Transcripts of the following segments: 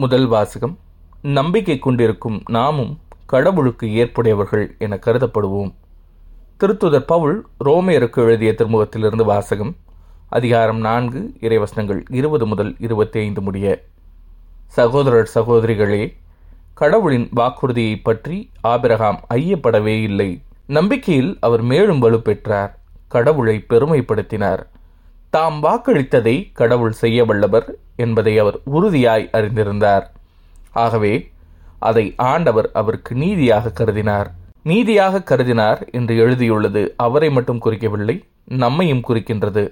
முதல் வாசகம் நம்பிக்கை கொண்டிருக்கும் நாமும் கடவுளுக்கு ஏற்புடையவர்கள் என கருதப்படுவோம். திருத்துதர் பவுல் ரோமேருக்கு எழுதிய திருமுகத்திலிருந்து வாசகம் அதிகாரம் நான்கு இறைவசனங்கள் இருபது முதல் இருபத்தி ஐந்து முடிய. சகோதரர் சகோதரிகளே கடவுளின் வாக்குறுதியை பற்றி ஆபிரகாம் ஐயப்படவே இல்லை. நம்பிக்கையில் அவர் மேலும் வலுப்பெற்றார். கடவுளை பெருமைப்படுத்தினார். தாம் வாக்களித்ததை கடவுள் செய்ய வல்லவர் என்பதை அவர் உறுதியாய் அறிந்திருந்தார். ஆகவே அதை ஆண்டவர் அவருக்கு நீதியாக கருதினார். நீதியாக கருதினார் என்று எழுதியுள்ளது அவரை மட்டும் குறிக்கவில்லை நம்மையும் குறிக்கின்றது.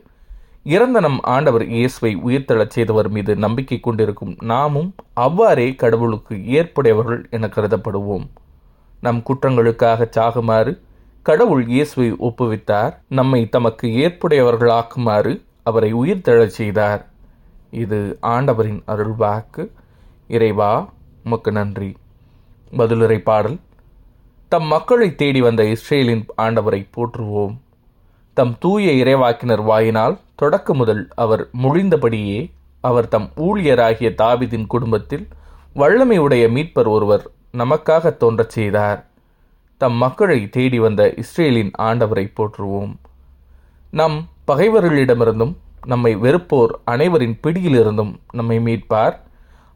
இறந்த நம் ஆண்டவர் இயேசுவை உயிர்த்தெழச் செய்தவர் மீது நம்பிக்கை கொண்டிருக்கும் நாமும் அவ்வாறே கடவுளுக்கு ஏற்புடையவர்கள் என கருதப்படுவோம். நம் குற்றங்களுக்காக சாகுமாறு கடவுள் இயேசுவை ஒப்புவித்தார். நம்மை தமக்கு ஏற்புடையவர்களாக்குமாறு அவரை உயிர்த்தெழச் செய்தார். இது ஆண்டவரின் அருள்வாக்கு இறைவா உமக்கு நன்றி. பதிலுரை பாடல். தம் மக்களை தேடி வந்த இஸ்ரேலின் ஆண்டவரை போற்றுவோம். தம் தூய இறைவாக்கினர் வாயினால் தொடக்க முதல் அவர் முழிந்தபடியே அவர் தம் ஊழியராகிய தாவிதின் குடும்பத்தில் வல்லமையுடைய மீட்பர் ஒருவர் நமக்காக தோன்றச் செய்தார். தம் மக்களை தேடி வந்த இஸ்ரேலின் ஆண்டவரை போற்றுவோம். நம் பகைவர்களிடமிருந்தும் நம்மை வெறுப்போர் அனைவரின் பிடியிலிருந்தும் நம்மை மீட்பார்.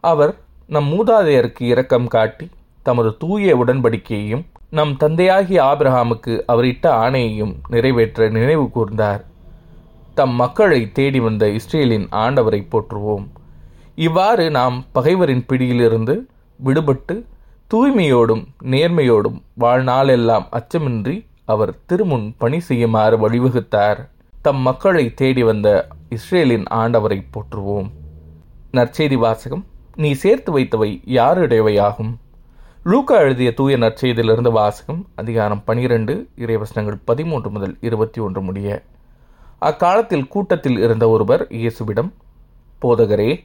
அவர் நம் மூதாதையருக்கு இரக்கம் காட்டி தமது தூய உடன்படிக்கையையும் நம் தந்தையாகிய ஆபிரஹாமுக்கு அவரிட்ட ஆணையையும் நிறைவேற்ற நினைவு கூர்ந்தார். தம் மக்களை தேடி வந்த இஸ்ரேலின் ஆண்டவரை போற்றுவோம். இவ்வாறு நாம் பகைவரின் பிடியிலிருந்து விடுபட்டு தூய்மையோடும் நேர்மையோடும் வாழ்நாளெல்லாம் அச்சமின்றி அவர் திருமுன் பணி செய்யுமாறு வழிவகுத்தார். தம் மக்களை தேடி வந்த இஸ்ரேலின் ஆண்டவரை போற்றுவோம். நற்செய்தி வாசகம் நீ சேர்த்து வைத்தவை யாருடையவையாகும்? லூக்கா எழுதிய தூய நற்செய்தியிலிருந்து வாசகம் அதிகாரம் பனிரெண்டு இறைவசனங்கள் பதிமூன்று முதல் இருபத்தி ஒன்று முடிய. அக்காலத்தில் கூட்டத்தில் இருந்த ஒருவர் இயேசுவிடம் போதகரே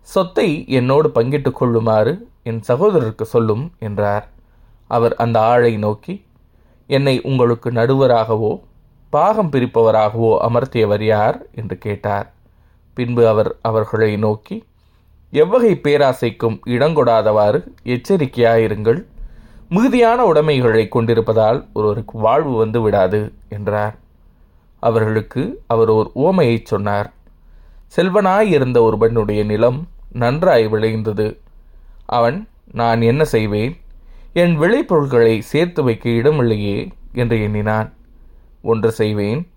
சொத்தை என்னோடு பங்கிட்டுக் கொள்ளுமாறு என் சகோதரருக்கு சொல்லும் என்றார். அவர் அந்த ஆளை நோக்கி என்னை உங்களுக்கு நடுவராகவோ பாகம் பிரிப்பவராகவோ அமர்த்தியவர் யார்? என்று கேட்டார். பின்பு அவர் அவர்களை நோக்கி எவ்வகை பேராசைக்கும் இடங்கொடாதவாறு எச்சரிக்கையாயிருங்கள். மிகுதியான உடைமைகளை கொண்டிருப்பதால் ஒருவருக்கு வாழ்வு வந்து விடாது என்றார். அவர்களுக்கு அவர் ஓர் ஓமையைச் சொன்னார். செல்வனாயிருந்த ஒருவனுடைய நிலம் நன்றாய் விளைந்தது. அவன் நான் என்ன செய்வேன்? என் விளைபொருட்களை சேர்த்து வைக்க இடமில்லையே என்று எண்ணினான். ஒன்று செய்வேன்.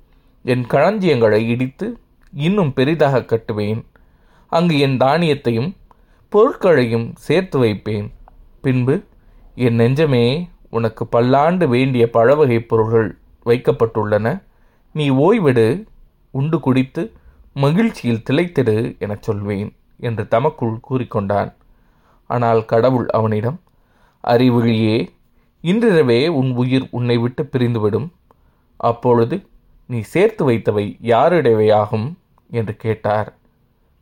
என் களஞ்சியங்களை இடித்து இன்னும் பெரிதாக கட்டுவேன். அங்கு என் தானியத்தையும் பொருட்களையும் சேர்த்து வைப்பேன். பின்பு என் நெஞ்சமே உனக்கு பல்லாண்டு வேண்டிய பழவகை பொருள்கள் வைக்கப்பட்டுள்ளன. நீ ஓய்விடு உண்டு குடித்து மகிழ்ச்சியில் திளைத்திடு எனச் சொல்வேன் என்று தமக்குள் கூறிக்கொண்டான். ஆனால் கடவுள் அவனிடம் அறிவிழியே இன்றிரவே உன் உயிர் உன்னை விட்டு பிரிந்துவிடும். அப்பொழுது நீ சேர்த்து வைத்தவை யாருடையவையாகும்? என்று கேட்டார்.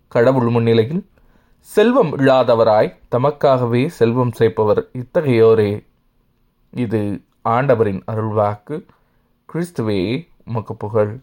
கடவுள் முன்னிலையில் செல்வம் இல்லாதவராய் தமக்காகவே செல்வம் சேர்ப்பவர் இத்தகையோரே. இது ஆண்டவரின் அருள்வாக்கு. கிறிஸ்துவே உமக்கு புகழ்.